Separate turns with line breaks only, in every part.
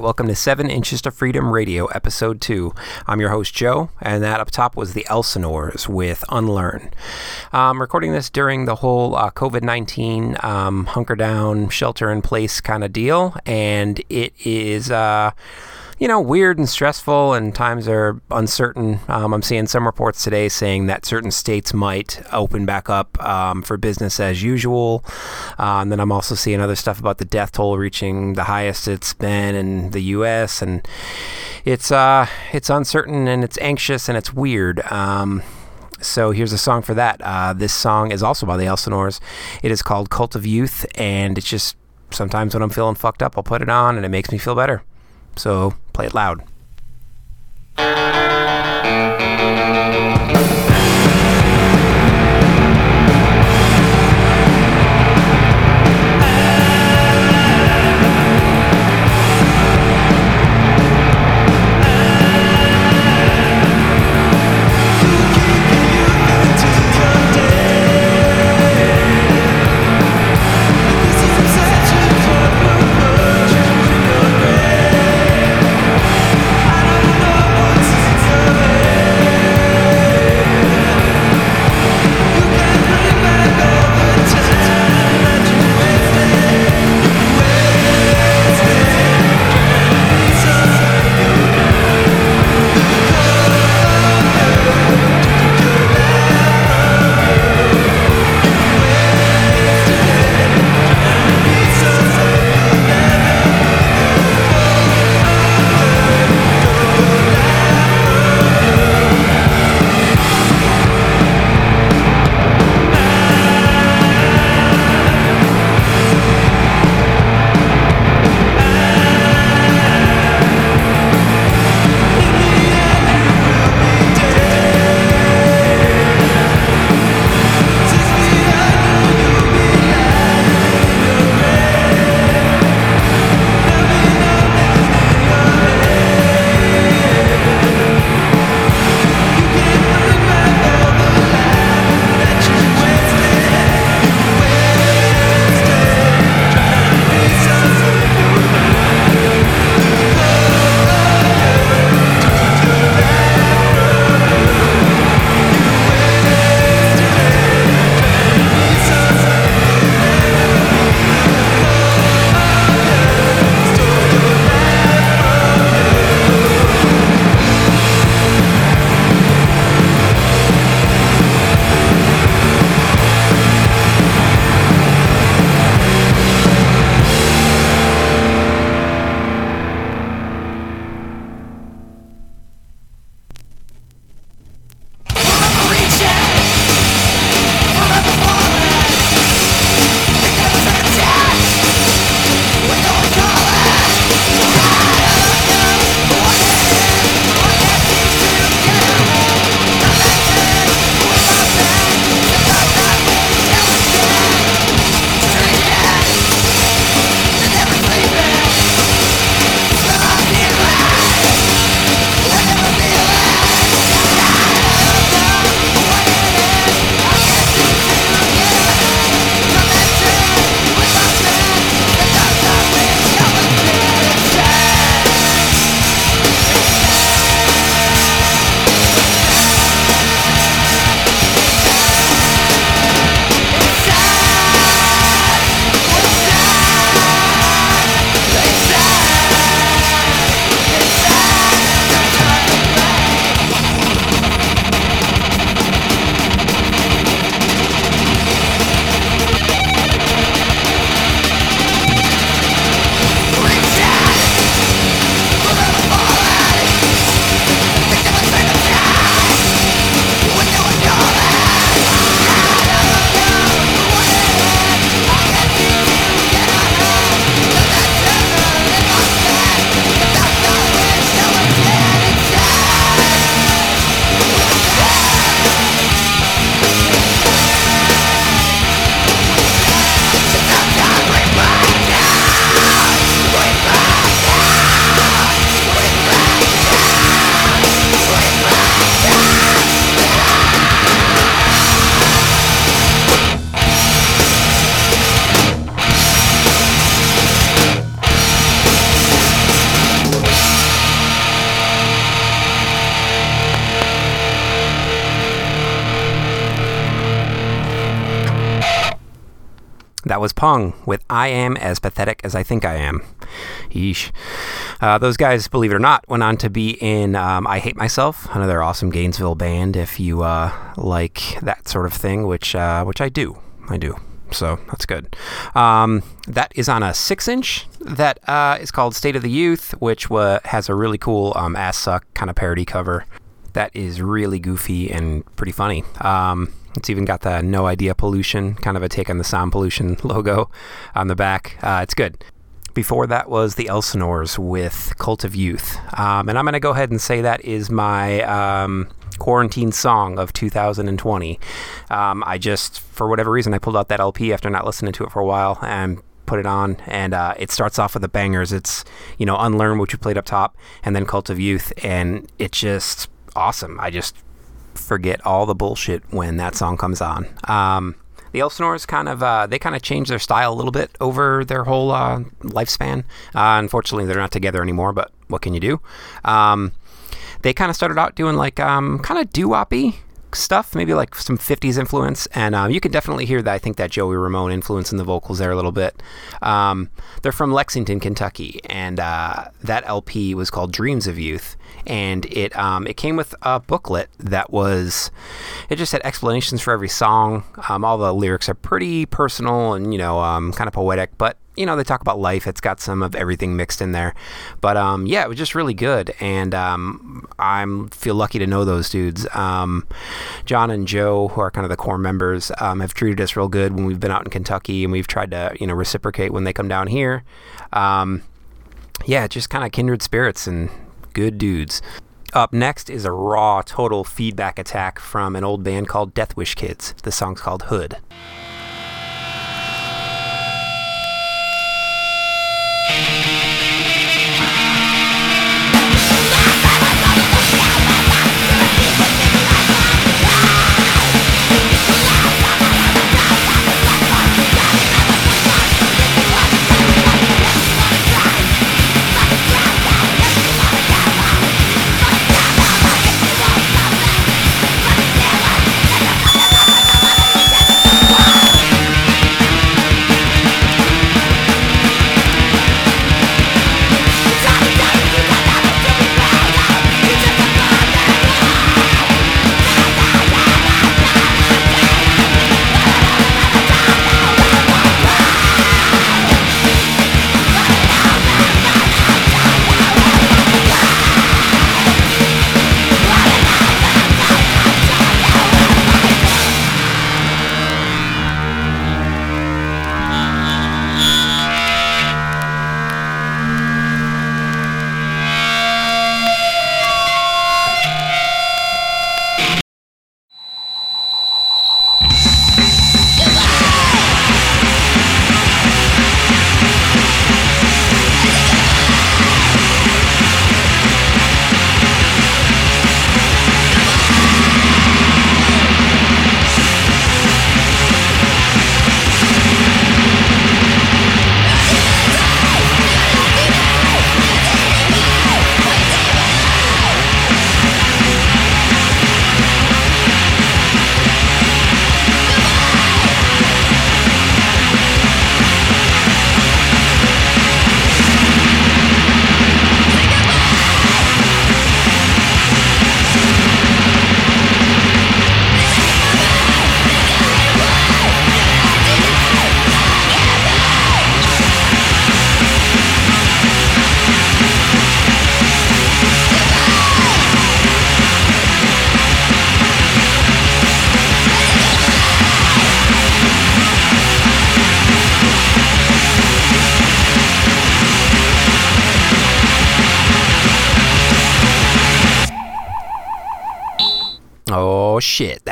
welcome to Seven Inches to Freedom Radio, Episode 2. I'm your host, Joe, and that up top was the Elsinores with Unlearn. I'm recording this during the whole uh, COVID 19 um, hunker down, shelter in place kind of deal, and it is. Uh, you know, weird and stressful, and times are uncertain. Um, I'm seeing some reports today saying that certain states might open back up um, for business as usual. Uh, and then I'm also seeing other stuff about the death toll reaching the highest it's been in the U.S. and it's uh, it's uncertain and it's anxious and it's weird. Um, so here's a song for that. Uh, this song is also by the Elsinores. It is called Cult of Youth, and it's just sometimes when I'm feeling fucked up, I'll put it on and it makes me feel better. So play it loud. With I Am As Pathetic As I Think I Am. Yeesh. Uh, those guys, believe it or not, went on to be in um, I Hate Myself, another awesome Gainesville band if you uh, like that sort of thing, which, uh, which I do. I do. So that's good. Um, that is on a six inch that uh, is called State of the Youth, which has a really cool um, Assück kind of parody cover that is really goofy and pretty funny. Um, it's even got the No Idea Pollution, kind of a take on the sound pollution logo on the back. Uh, it's good. Before that was the Elsinores with Cult of Youth. Um, and I'm going to go ahead and say that is my um, quarantine song of 2020. Um, I just, for whatever reason, I pulled out that LP after not listening to it for a while and put it on. And uh, it starts off with the bangers. It's, you know, Unlearn, which we played up top, and then Cult of Youth. And it's just awesome. I just forget all the bullshit when that song comes on. Um, the Elsinores kind of uh, they kind of changed their style a little bit over their whole uh, lifespan. Uh, unfortunately, they're not together anymore. But what can you do? Um, they kind of started out doing like um, kind of doo-woppy stuff, maybe like some 50s influence. And um, you can definitely hear that. I think that Joey Ramone influence in the vocals there a little bit. Um, they're from Lexington, Kentucky, and uh, that LP was called Dreams of Youth. And it um, it came with a booklet that was, it just had explanations for every song. Um, all the lyrics are pretty personal and, you know, um, kind of poetic, but you know, they talk about life. It's got some of everything mixed in there. But um, yeah, it was just really good. And um, I feel lucky to know those dudes. Um, John and Joe, who are kind of the core members, um, have treated us real good when we've been out in Kentucky and we've tried to, you know, reciprocate when they come down here. Um, yeah, just kind of kindred spirits and good dudes. Up next is a raw, total feedback attack from an old band called Death Wish Kids. The song's called Hood.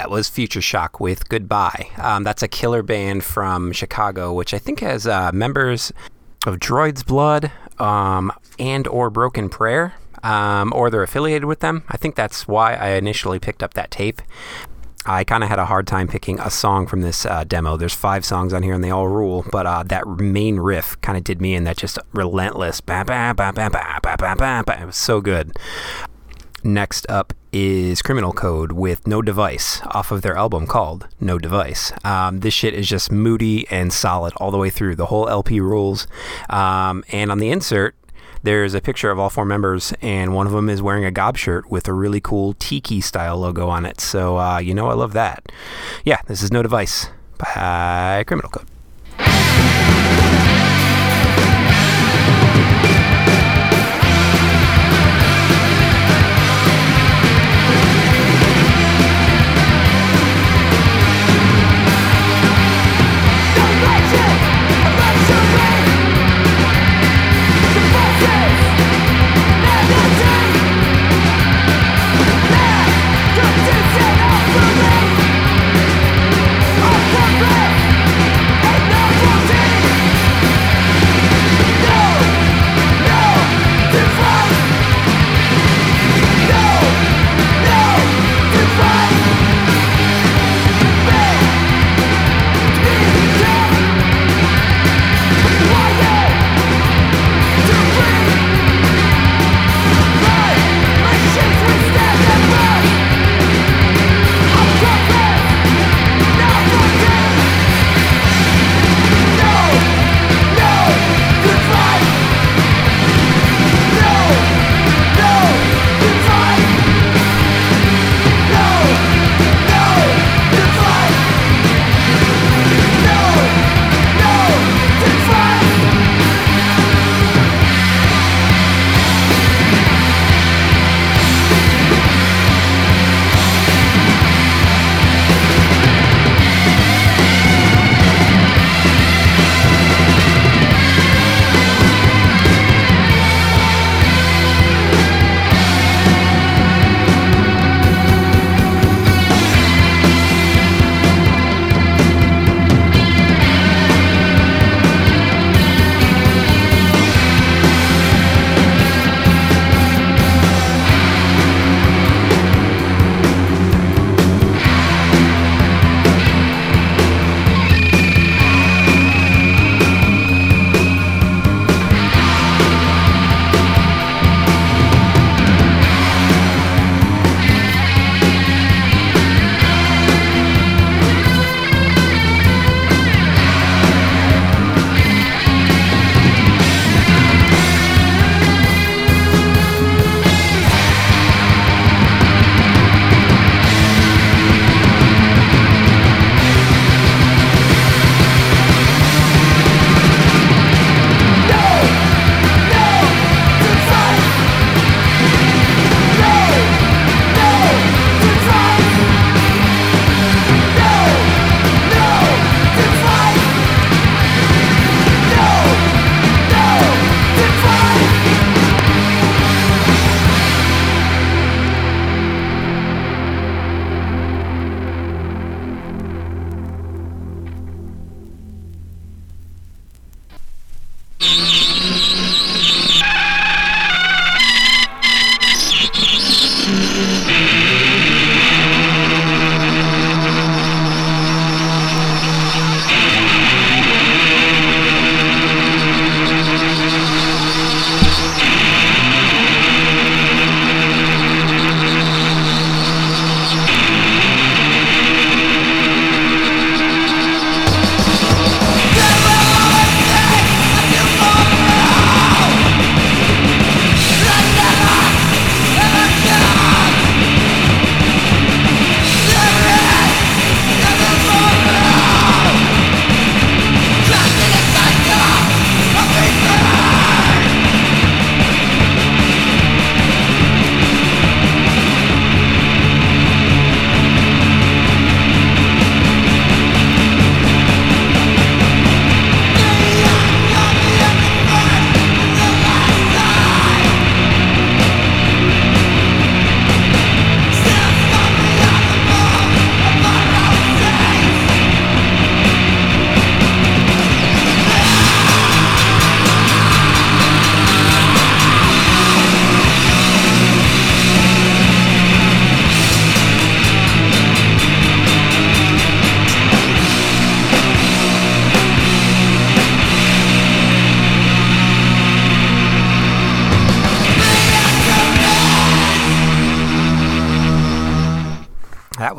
That was Future Shock with Goodbye. Um, that's a killer band from Chicago, which I think has uh, members of Droid's Blood um, and or Broken Prayer, um, or they're affiliated with them. I think that's why I initially picked up that tape. I kind of had a hard time picking a song from this uh, demo. There's five songs on here and they all rule, but uh, that main riff kind of did me in. That just relentless, bah, bah, bah, bah, bah, bah, bah, bah. it was so good. Next up is Criminal Code with No Device off of their album called No Device. Um, this shit is just moody and solid all the way through. The whole LP rules. Um, and on the insert, there's a picture of all four members, and one of them is wearing a gob shirt with a really cool tiki style logo on it. So, uh, you know, I love that. Yeah, this is No Device by Criminal Code.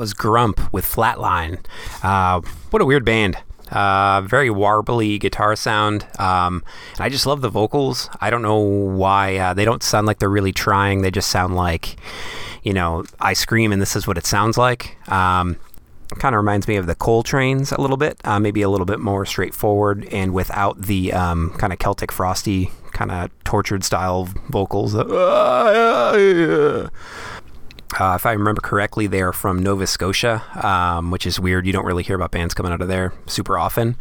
Was Grump with Flatline. Uh, what a weird band. Uh, very warbly guitar sound. Um, and I just love the vocals. I don't know why uh, they don't sound like they're really trying. They just sound like, you know, I scream and this is what it sounds like. Um, kind of reminds me of the Coltrane's a little bit, uh, maybe a little bit more straightforward and without the um, kind of Celtic Frosty kind of tortured style vocals. Uh, if I remember correctly, they're from Nova Scotia, um, which is weird. You don't really hear about bands coming out of there super often.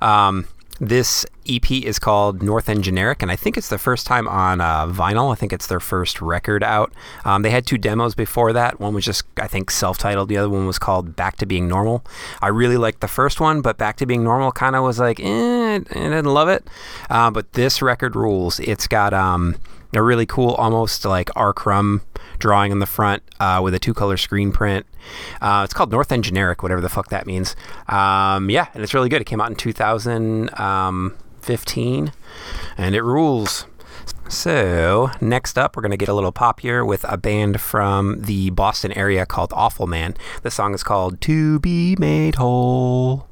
Um, this EP is called North End Generic, and I think it's the first time on uh, vinyl. I think it's their first record out. Um, they had two demos before that. One was just, I think, self titled. The other one was called Back to Being Normal. I really liked the first one, but Back to Being Normal kind of was like, eh, I didn't love it. Uh, but this record rules. It's got um, a really cool, almost like R. Crumb drawing on the front uh, with a two color screen print. Uh, it's called North End Generic, whatever the fuck that means. Um, yeah, and it's really good. It came out in 2015 and it rules. So, next up, we're going to get a little pop here with a band from the Boston area called Awful Man. The song is called To Be Made Whole.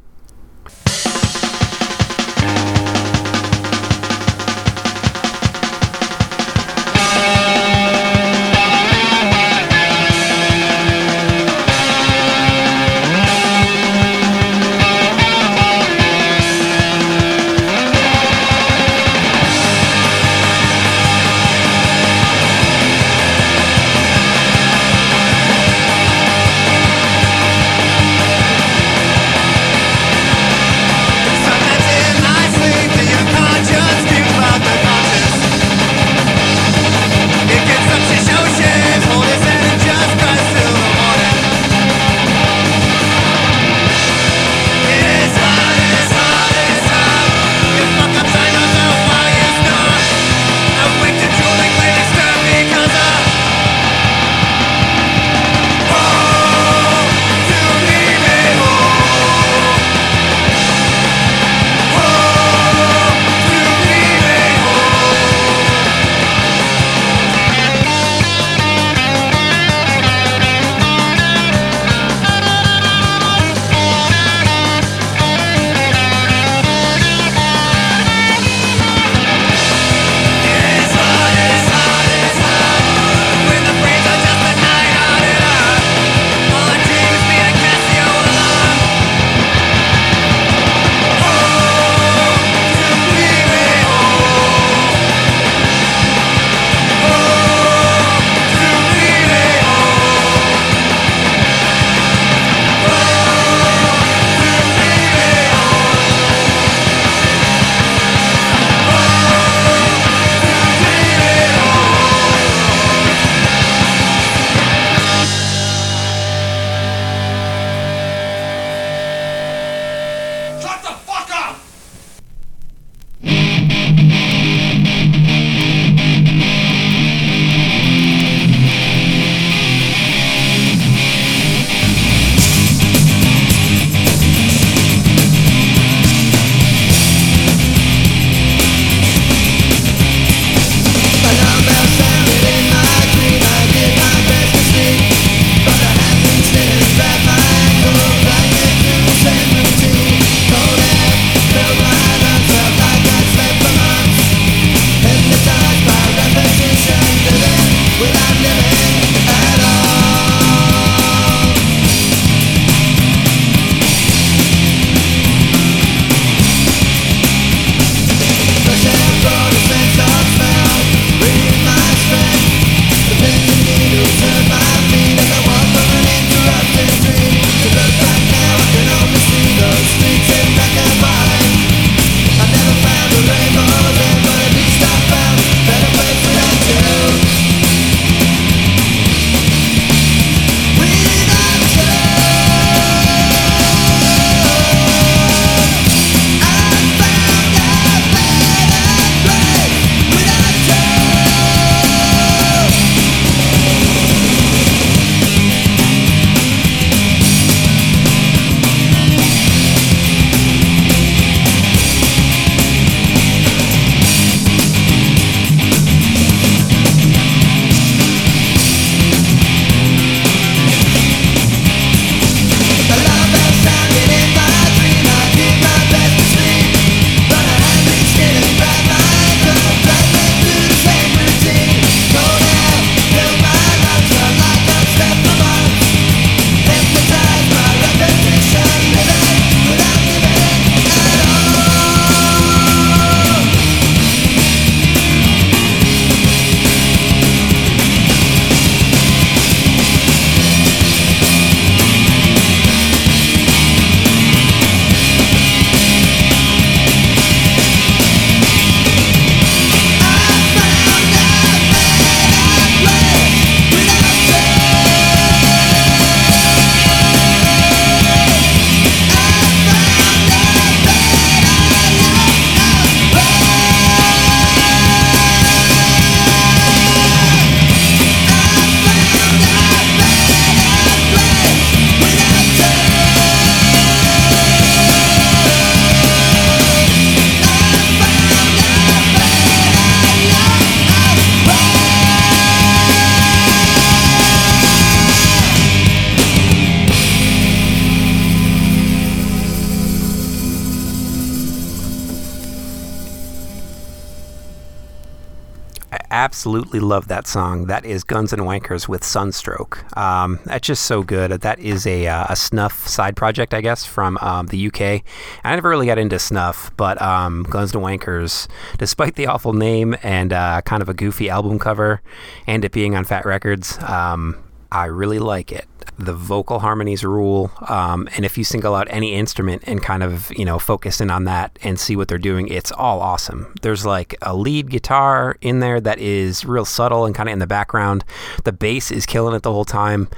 Absolutely love that song. That is Guns and Wankers with Sunstroke. Um, that's just so good. That is a, uh, a snuff side project, I guess, from um, the UK. I never really got into snuff, but um, Guns and Wankers, despite the awful name and uh, kind of a goofy album cover, and it being on Fat Records, um, I really like it the vocal harmonies rule. Um, and if you single out any instrument and kind of, you know, focus in on that and see what they're doing, it's all awesome. There's like a lead guitar in there that is real subtle and kind of in the background. The bass is killing it the whole time.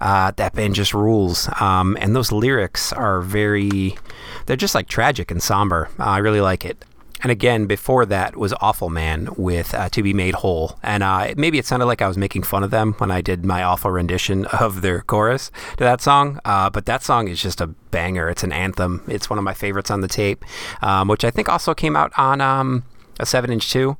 Uh, that band just rules. Um, and those lyrics are very, they're just like tragic and somber. Uh, I really like it. And again, before that was Awful Man with uh, To Be Made Whole. And uh, maybe it sounded like I was making fun of them when I did my awful rendition of their chorus to that song. Uh, but that song is just a banger. It's an anthem. It's one of my favorites on the tape, um, which I think also came out on. Um, a 7 inch 2.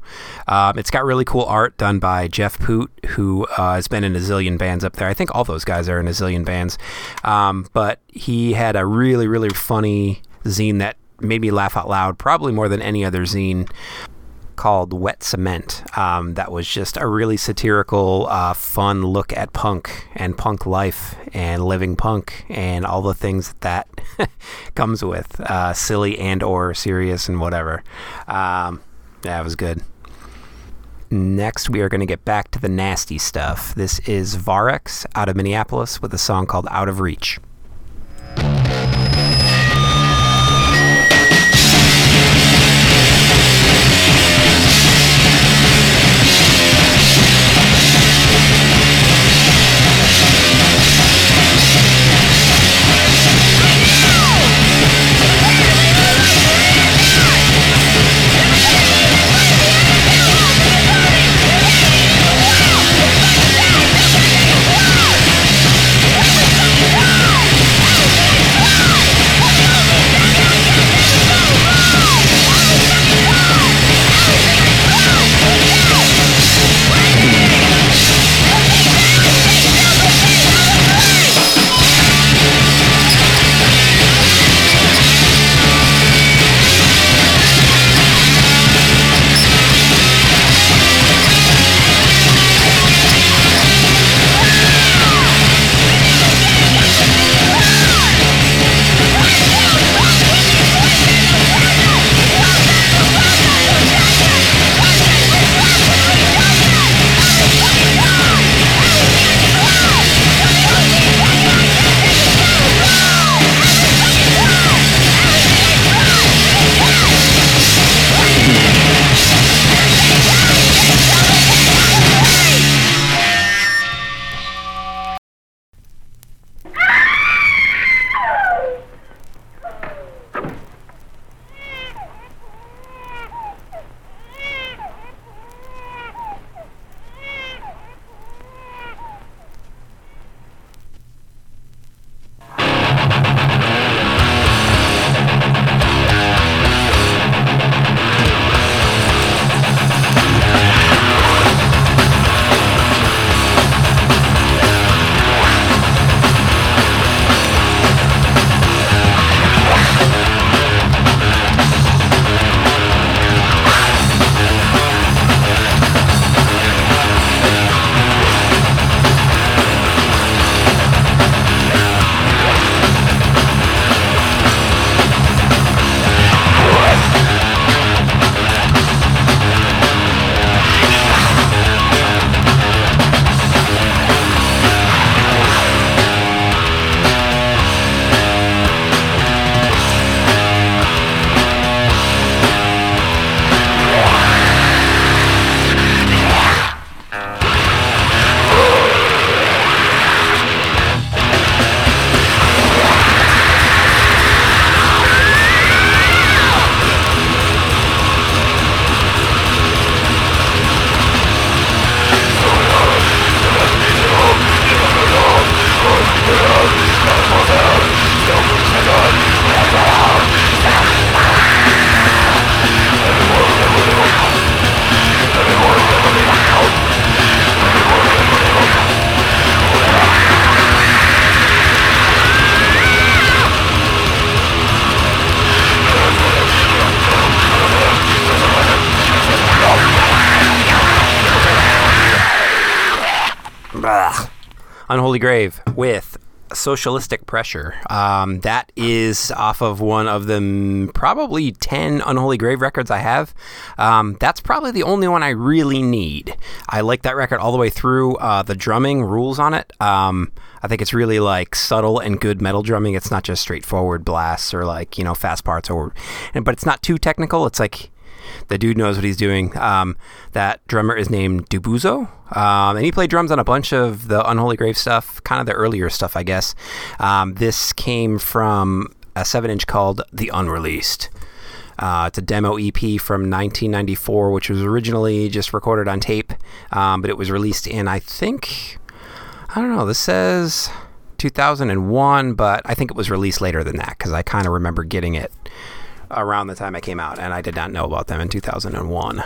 Um, it's got really cool art done by Jeff Poot, who uh, has been in a zillion bands up there. I think all those guys are in a zillion bands. Um, but he had a really, really funny zine that made me laugh out loud, probably more than any other zine called Wet Cement. Um, that was just a really satirical, uh, fun look at punk and punk life and living punk and all the things that, that comes with uh, silly and or serious and whatever. Um, it was good. Next, we are going to get back to the nasty stuff. This is Varex out of Minneapolis with a song called Out of Reach. Unholy Grave with Socialistic Pressure. Um, that is off of one of the probably 10 Unholy Grave records I have. Um, that's probably the only one I really need. I like that record all the way through. Uh, the drumming rules on it. Um, I think it's really like subtle and good metal drumming. It's not just straightforward blasts or like, you know, fast parts or, but it's not too technical. It's like, the dude knows what he's doing. Um, that drummer is named Dubuzo, um, and he played drums on a bunch of the Unholy Grave stuff, kind of the earlier stuff, I guess. Um, this came from a seven inch called The Unreleased. Uh, it's a demo EP from 1994, which was originally just recorded on tape, um, but it was released in, I think, I don't know, this says 2001, but I think it was released later than that because I kind of remember getting it around the time I came out, and I did not know about them in 2001.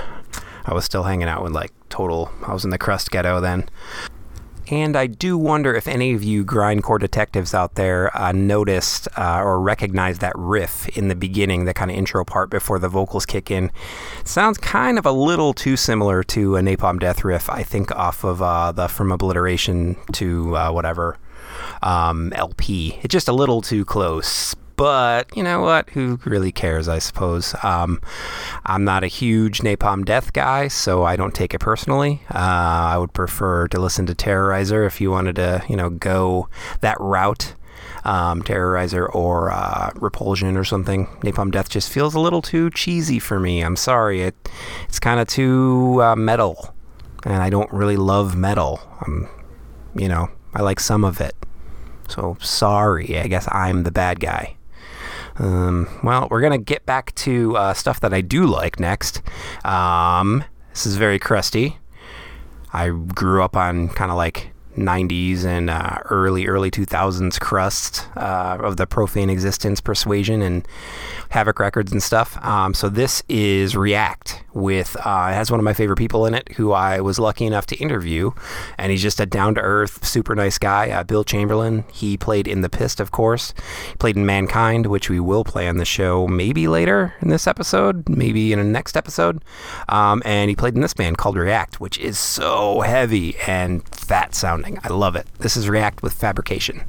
I was still hanging out with like total, I was in the crust ghetto then. And I do wonder if any of you grindcore detectives out there uh, noticed uh, or recognized that riff in the beginning, the kind of intro part before the vocals kick in. It sounds kind of a little too similar to a Napalm Death riff, I think, off of uh, the From Obliteration to uh, whatever um, LP. It's just a little too close, but you know what? Who really cares? I suppose. Um, I'm not a huge Napalm Death guy, so I don't take it personally. Uh, I would prefer to listen to Terrorizer if you wanted to, you know, go that route. Um, Terrorizer or uh, Repulsion or something. Napalm Death just feels a little too cheesy for me. I'm sorry. It it's kind of too uh, metal, and I don't really love metal. I'm, you know, I like some of it. So sorry. I guess I'm the bad guy. Um, well, we're going to get back to uh, stuff that I do like next. Um, this is very crusty. I grew up on kind of like 90s and uh, early early 2000s crust uh, of the profane existence persuasion and havoc records and stuff. Um, so this is react with uh, it has one of my favorite people in it who i was lucky enough to interview and he's just a down-to-earth super nice guy uh, bill chamberlain. He played in the pist of course. He played in mankind which we will play on the show maybe later in this episode maybe in a next episode. Um, and he played in this band called react which is so heavy and fat sounding I love it. This is React with Fabrication.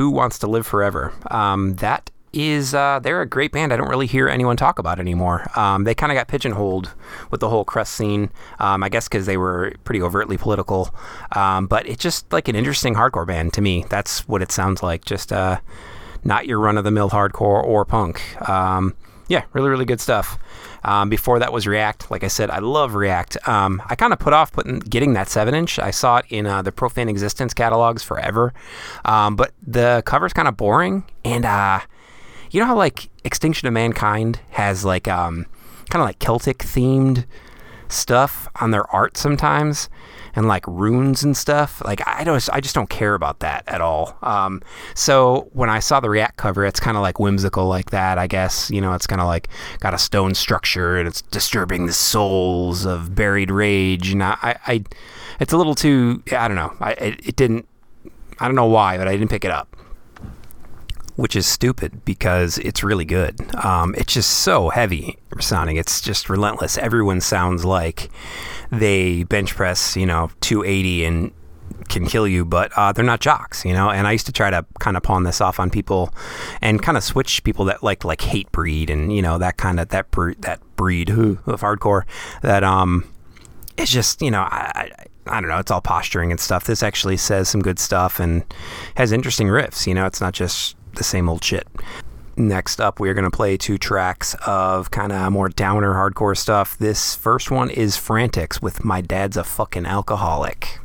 Who Wants to Live Forever. Um, that is uh, they're a great band. I don't really hear anyone talk about anymore. Um, they kind of got pigeonholed with the whole crust scene, um, I guess because they were pretty overtly political. Um, but it's just like an interesting hardcore band to me. That's what it sounds like. Just uh, not your run of the mill hardcore or punk. Um, yeah, really, really good stuff. Um, before that was React. Like I said, I love React. Um, I kind of put off putting getting that seven inch. I saw it in uh, the Profane Existence catalogs forever, um, but the cover's kind of boring. And uh, you know how like Extinction of Mankind has like um, kind of like Celtic themed stuff on their art sometimes and like runes and stuff. Like I don't, I just don't care about that at all. Um, so when I saw the React cover, it's kind of like whimsical like that. I guess you know, it's kind of like got a stone structure and it's disturbing the souls of buried rage. And I, I it's a little too. I don't know. I it, it didn't. I don't know why, but I didn't pick it up which is stupid because it's really good. Um, it's just so heavy sounding. It's just relentless. Everyone sounds like they bench press, you know, 280 and can kill you, but uh, they're not jocks, you know. And I used to try to kind of pawn this off on people, and kind of switch people that like like Hatebreed and you know that kind of that bre- that breed of hardcore that um, it's just you know I, I I don't know, it's all posturing and stuff. This actually says some good stuff and has interesting riffs. You know, it's not just the same old shit. Next up, we are going to play two tracks of kind of more downer hardcore stuff. This first one is Frantix with My Dad's a Fucking Alcoholic.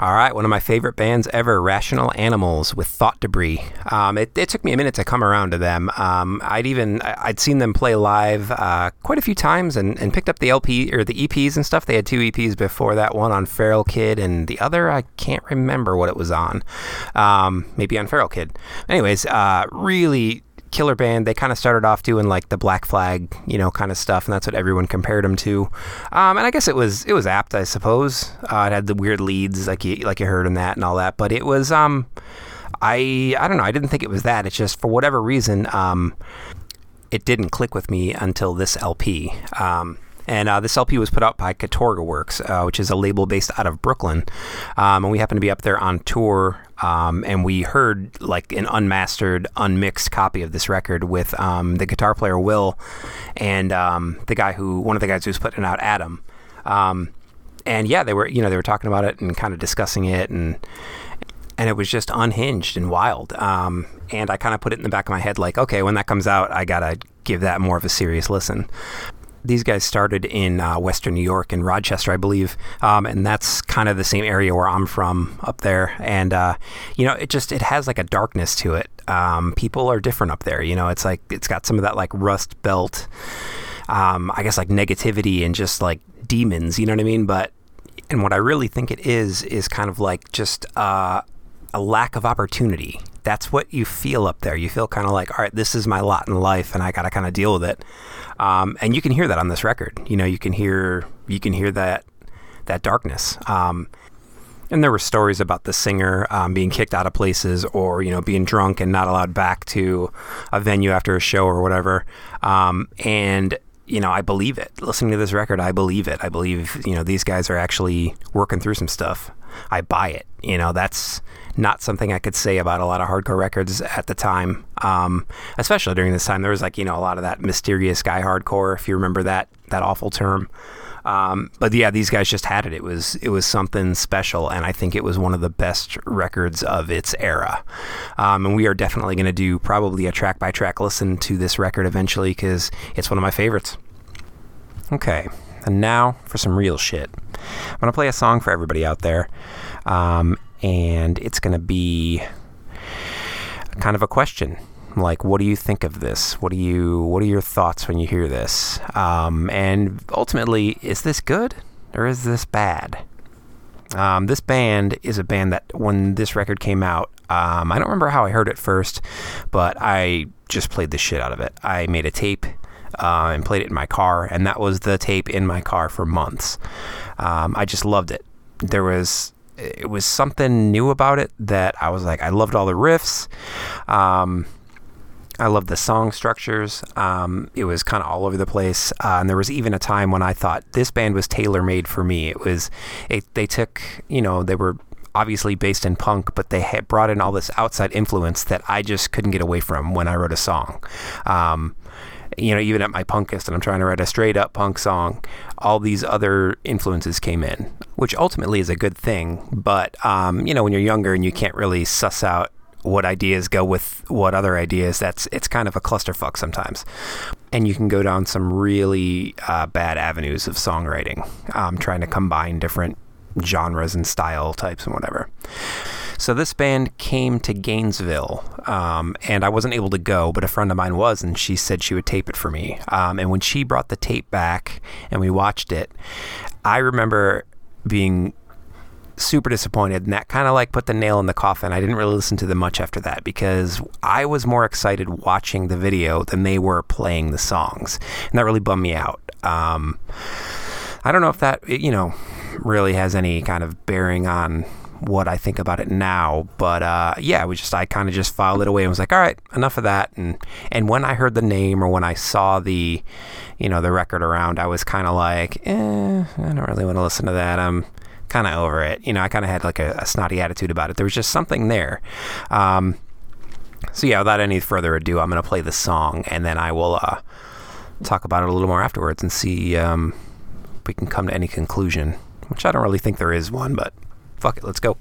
All right, one of my favorite bands ever, Rational Animals with Thought Debris. Um, it, it, took me a minute to come around to them. Um, I'd even I'd seen them play live uh, quite a few times and, and picked up the LP or the EPs and stuff. They had two EPs before that, one on Feral Kid and the other I can't remember what it was on. Um, maybe on Feral Kid. Anyways, uh, really killer band. They kind of started off doing like the Black Flag, you know, kind of stuff, and that's what everyone compared them to. Um, and I guess it was it was apt, I suppose. Uh, it had the weird leads, like you like you heard in that and all that. But it was, um, I I don't know. I didn't think it was that. It's just for whatever reason, um, it didn't click with me until this LP. Um, and uh, this LP was put out by Katorga Works, uh, which is a label based out of Brooklyn. Um, and we happened to be up there on tour, um, and we heard like an unmastered, unmixed copy of this record with um, the guitar player Will and um, the guy who, one of the guys who's putting out Adam. Um, and yeah, they were, you know, they were talking about it and kind of discussing it and and it was just unhinged and wild. Um, and I kind of put it in the back of my head, like, okay, when that comes out, I gotta give that more of a serious listen these guys started in uh, Western New York, in Rochester, I believe, um, and that's kind of the same area where I'm from up there. And uh, you know, it just it has like a darkness to it. Um, people are different up there. You know, it's like it's got some of that like Rust Belt, um, I guess like negativity and just like demons. You know what I mean? But and what I really think it is is kind of like just uh, a lack of opportunity. That's what you feel up there. You feel kind of like, all right, this is my lot in life, and I got to kind of deal with it. Um, and you can hear that on this record. You know, you can hear you can hear that that darkness. Um, and there were stories about the singer um, being kicked out of places or you know being drunk and not allowed back to a venue after a show or whatever. Um, and you know, I believe it. Listening to this record, I believe it. I believe you know these guys are actually working through some stuff. I buy it. You know, that's not something I could say about a lot of hardcore records at the time. Um, especially during this time, there was like you know a lot of that mysterious guy hardcore, if you remember that that awful term. Um, but yeah, these guys just had it. It was it was something special, and I think it was one of the best records of its era. Um, and we are definitely going to do probably a track by track listen to this record eventually because it's one of my favorites. Okay, and now for some real shit. I'm going to play a song for everybody out there. Um, and it's going to be kind of a question like what do you think of this? What do you what are your thoughts when you hear this? Um, and ultimately is this good or is this bad? Um, this band is a band that when this record came out um, i don't remember how i heard it first but i just played the shit out of it. I made a tape uh, and played it in my car and that was the tape in my car for months. Um, i just loved it. There was it was something new about it that I was like, I loved all the riffs. Um, I loved the song structures. Um, it was kind of all over the place, uh, and there was even a time when I thought this band was tailor made for me. It was, it, they took, you know, they were obviously based in punk, but they had brought in all this outside influence that I just couldn't get away from when I wrote a song. Um, you know, even at my punkest and I'm trying to write a straight up punk song, all these other influences came in, which ultimately is a good thing. But, um, you know, when you're younger and you can't really suss out what ideas go with what other ideas, that's it's kind of a clusterfuck sometimes. And you can go down some really uh, bad avenues of songwriting, um, trying to combine different genres and style types and whatever. So this band came to Gainesville, um, and I wasn't able to go, but a friend of mine was, and she said she would tape it for me. Um, and when she brought the tape back and we watched it, I remember being super disappointed and that kind of like put the nail in the coffin. I didn't really listen to them much after that because I was more excited watching the video than they were playing the songs. And that really bummed me out. Um, I don't know if that, you know, really has any kind of bearing on what I think about it now. But uh, yeah, we just I kind of just filed it away and was like, all right, enough of that. And and when I heard the name or when I saw the, you know, the record around, I was kind of like, eh, I don't really want to listen to that. I'm kind of over it. You know, I kind of had like a, a, snotty attitude about it. There was just something there. Um, so yeah, without any further ado, I'm gonna play the song and then I will uh, talk about it a little more afterwards and see um, if we can come to any conclusion. Which I don't really think there is one, but Fuck it, let's go.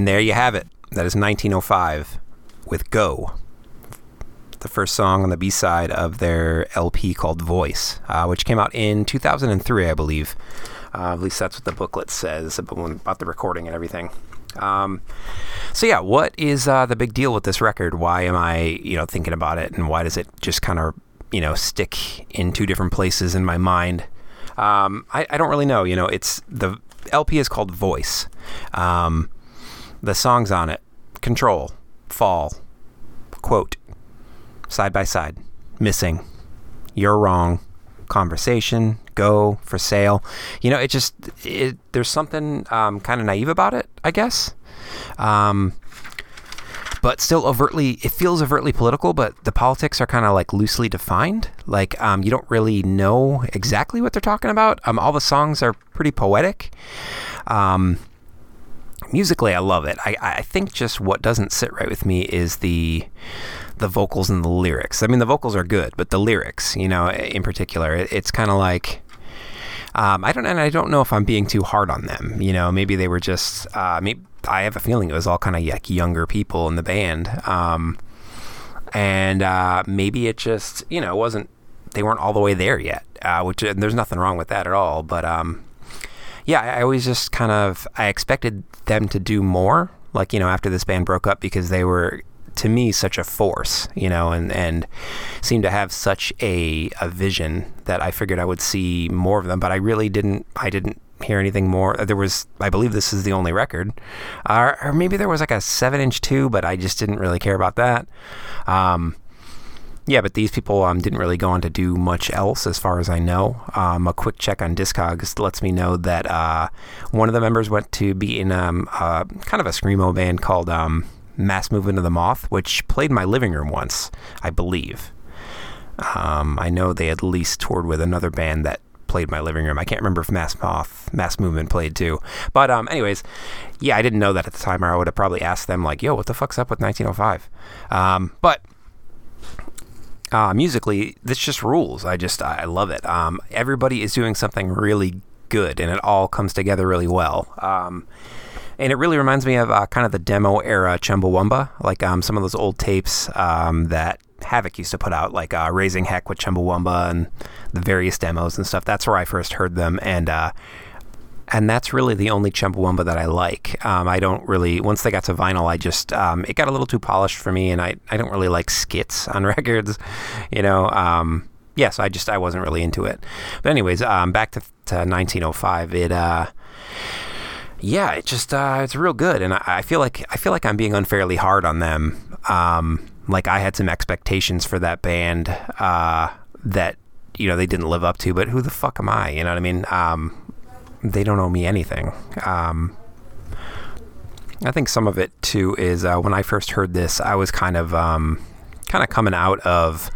And there you have it. That is 1905 with Go. The first song on the B side of their LP called Voice, uh, which came out in 2003, I believe. Uh, at least that's what the booklet says about, the recording and everything. Um, so yeah, what is uh, the big deal with this record? Why am I, you know, thinking about it, and why does it just kind of, you know, stick in two different places in my mind? Um, I, I, don't really know. You know, it's the LP is called Voice. Um, the songs on it: Control, Fall, Quote, Side by Side, Missing, You're Wrong, Conversation, Go, For Sale. You know, it just it, there's something um, kind of naive about it, I guess. Um, but still overtly, it feels overtly political, but the politics are kind of like loosely defined. Like, um, you don't really know exactly what they're talking about. Um, all the songs are pretty poetic. Um, musically, I love it. I, I think just what doesn't sit right with me is the the vocals and the lyrics. I mean, the vocals are good, but the lyrics, you know, in particular, it, it's kind of like. Um, I don't, and I don't know if I'm being too hard on them. You know, maybe they were just. Uh, maybe I have a feeling it was all kind of like younger people in the band, um, and uh, maybe it just, you know, wasn't. They weren't all the way there yet, uh, which and there's nothing wrong with that at all. But um, yeah, I always just kind of I expected them to do more, like you know, after this band broke up because they were to me such a force, you know, and and seemed to have such a a vision that I figured I would see more of them, but I really didn't. I didn't hear anything more. There was, I believe, this is the only record, uh, or maybe there was like a seven-inch two, but I just didn't really care about that. Um, yeah, but these people um, didn't really go on to do much else, as far as I know. Um, a quick check on Discogs lets me know that uh, one of the members went to be in um, uh, kind of a screamo band called um, Mass Movement of the Moth, which played my living room once, I believe. Um, I know they at least toured with another band that played my living room. I can't remember if Mass Moth, Mass Movement played too. But um, anyways, yeah, I didn't know that at the time, or I would have probably asked them like, "Yo, what the fuck's up with 1905?" Um, but uh, musically, this just rules. I just I love it. Um, everybody is doing something really good, and it all comes together really well. Um, and it really reminds me of uh, kind of the demo era Chumbawamba, like um, some of those old tapes um, that Havoc used to put out, like uh, Raising Heck with Chumbawamba and the various demos and stuff. That's where I first heard them, and uh, and that's really the only Chumbawamba that I like. Um, I don't really once they got to vinyl, I just um, it got a little too polished for me, and I I don't really like skits on records, you know. Um, yeah, so I just I wasn't really into it. But anyways, um, back to, to 1905. It uh, yeah, it just uh, it's real good, and I, I, feel like I feel like I'm being unfairly hard on them. Um, like I had some expectations for that band uh, that you know they didn't live up to, but who the fuck am I? You know what I mean? Um, they don't owe me anything. Um, I think some of it too is uh, when I first heard this, I was kind of um, kind of coming out of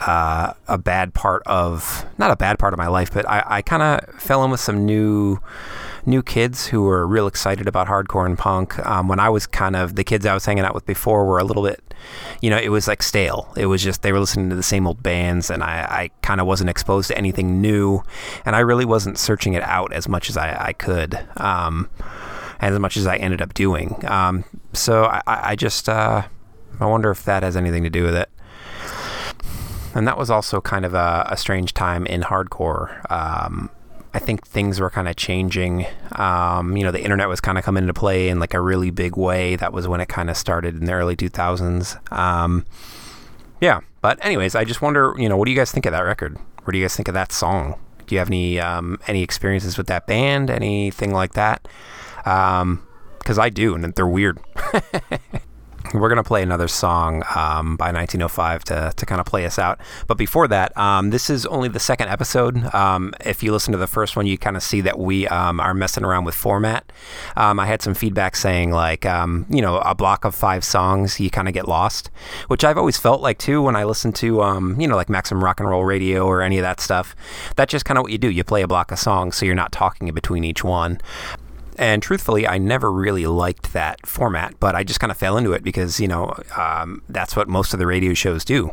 uh, a bad part of not a bad part of my life, but I, I kind of fell in with some new new kids who were real excited about hardcore and punk. Um, when I was kind of the kids I was hanging out with before were a little bit, you know, it was like stale. It was just they were listening to the same old bands, and I, I kind of wasn't exposed to anything new, and I really wasn't searching it out as much as I, I could. Um, as much as I ended up doing. Um, so I, I just uh, I wonder if that has anything to do with it and that was also kind of a, a strange time in hardcore. Um, I think things were kind of changing. Um, you know, the internet was kind of coming into play in like a really big way. That was when it kind of started in the early 2000s. Um, yeah, but anyways, I just wonder, you know, what do you guys think of that record? What do you guys think of that song? Do you have any um, any experiences with that band? Anything like that? Because um, I do, and they're weird. we're going to play another song um, by 1905 to, to kind of play us out. But before that, um, this is only the second episode. Um, if you listen to the first one, you kind of see that we um, are messing around with format. Um, I had some feedback saying, like, you know, a block of five songs, you kind of get lost, which I've always felt like too when I listen to, you know, like Maximum Rock and Roll Radio or any of that stuff. That's just kind of what you do. You play a block of songs, so you're not talking in between each one. And truthfully, I never really liked that format, but I just kind of fell into it because, you know, um, that's what most of the radio shows do.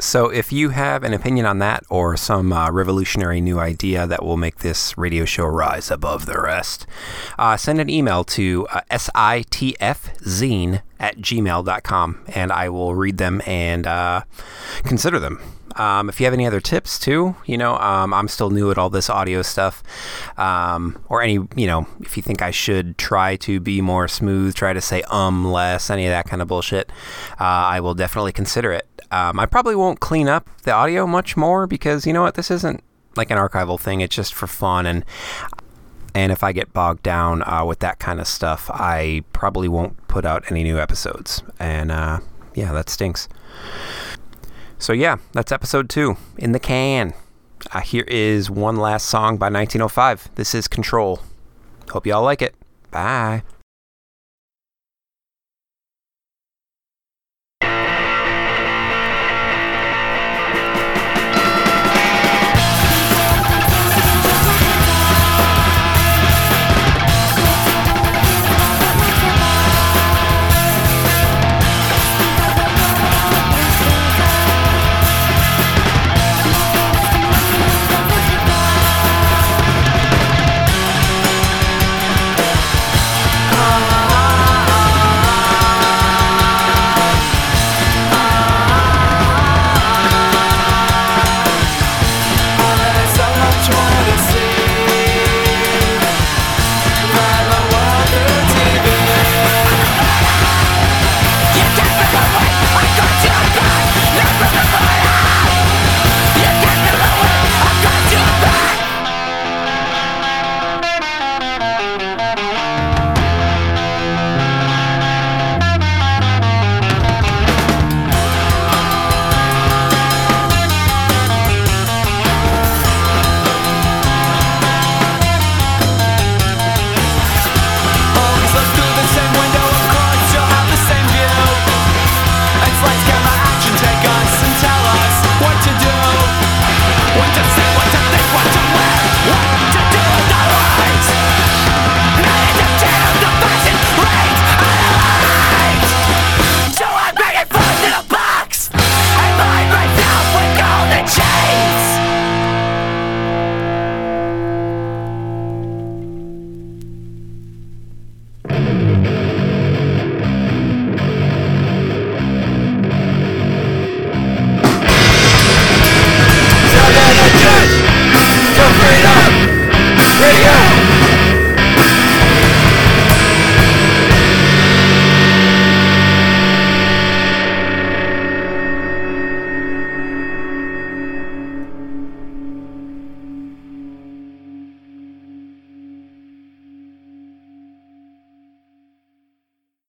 So if you have an opinion on that or some uh, revolutionary new idea that will make this radio show rise above the rest, uh, send an email to uh, sitfzine at gmail.com and I will read them and uh, consider them. Um, if you have any other tips too, you know, um, I'm still new at all this audio stuff. Um, or any, you know, if you think I should try to be more smooth, try to say um less, any of that kind of bullshit, uh, I will definitely consider it. Um, I probably won't clean up the audio much more because you know what, this isn't like an archival thing. It's just for fun and. And if I get bogged down uh, with that kind of stuff, I probably won't put out any new episodes. And uh, yeah, that stinks. So, yeah, that's episode two in the can. Uh, here is one last song by 1905. This is Control. Hope y'all like it. Bye.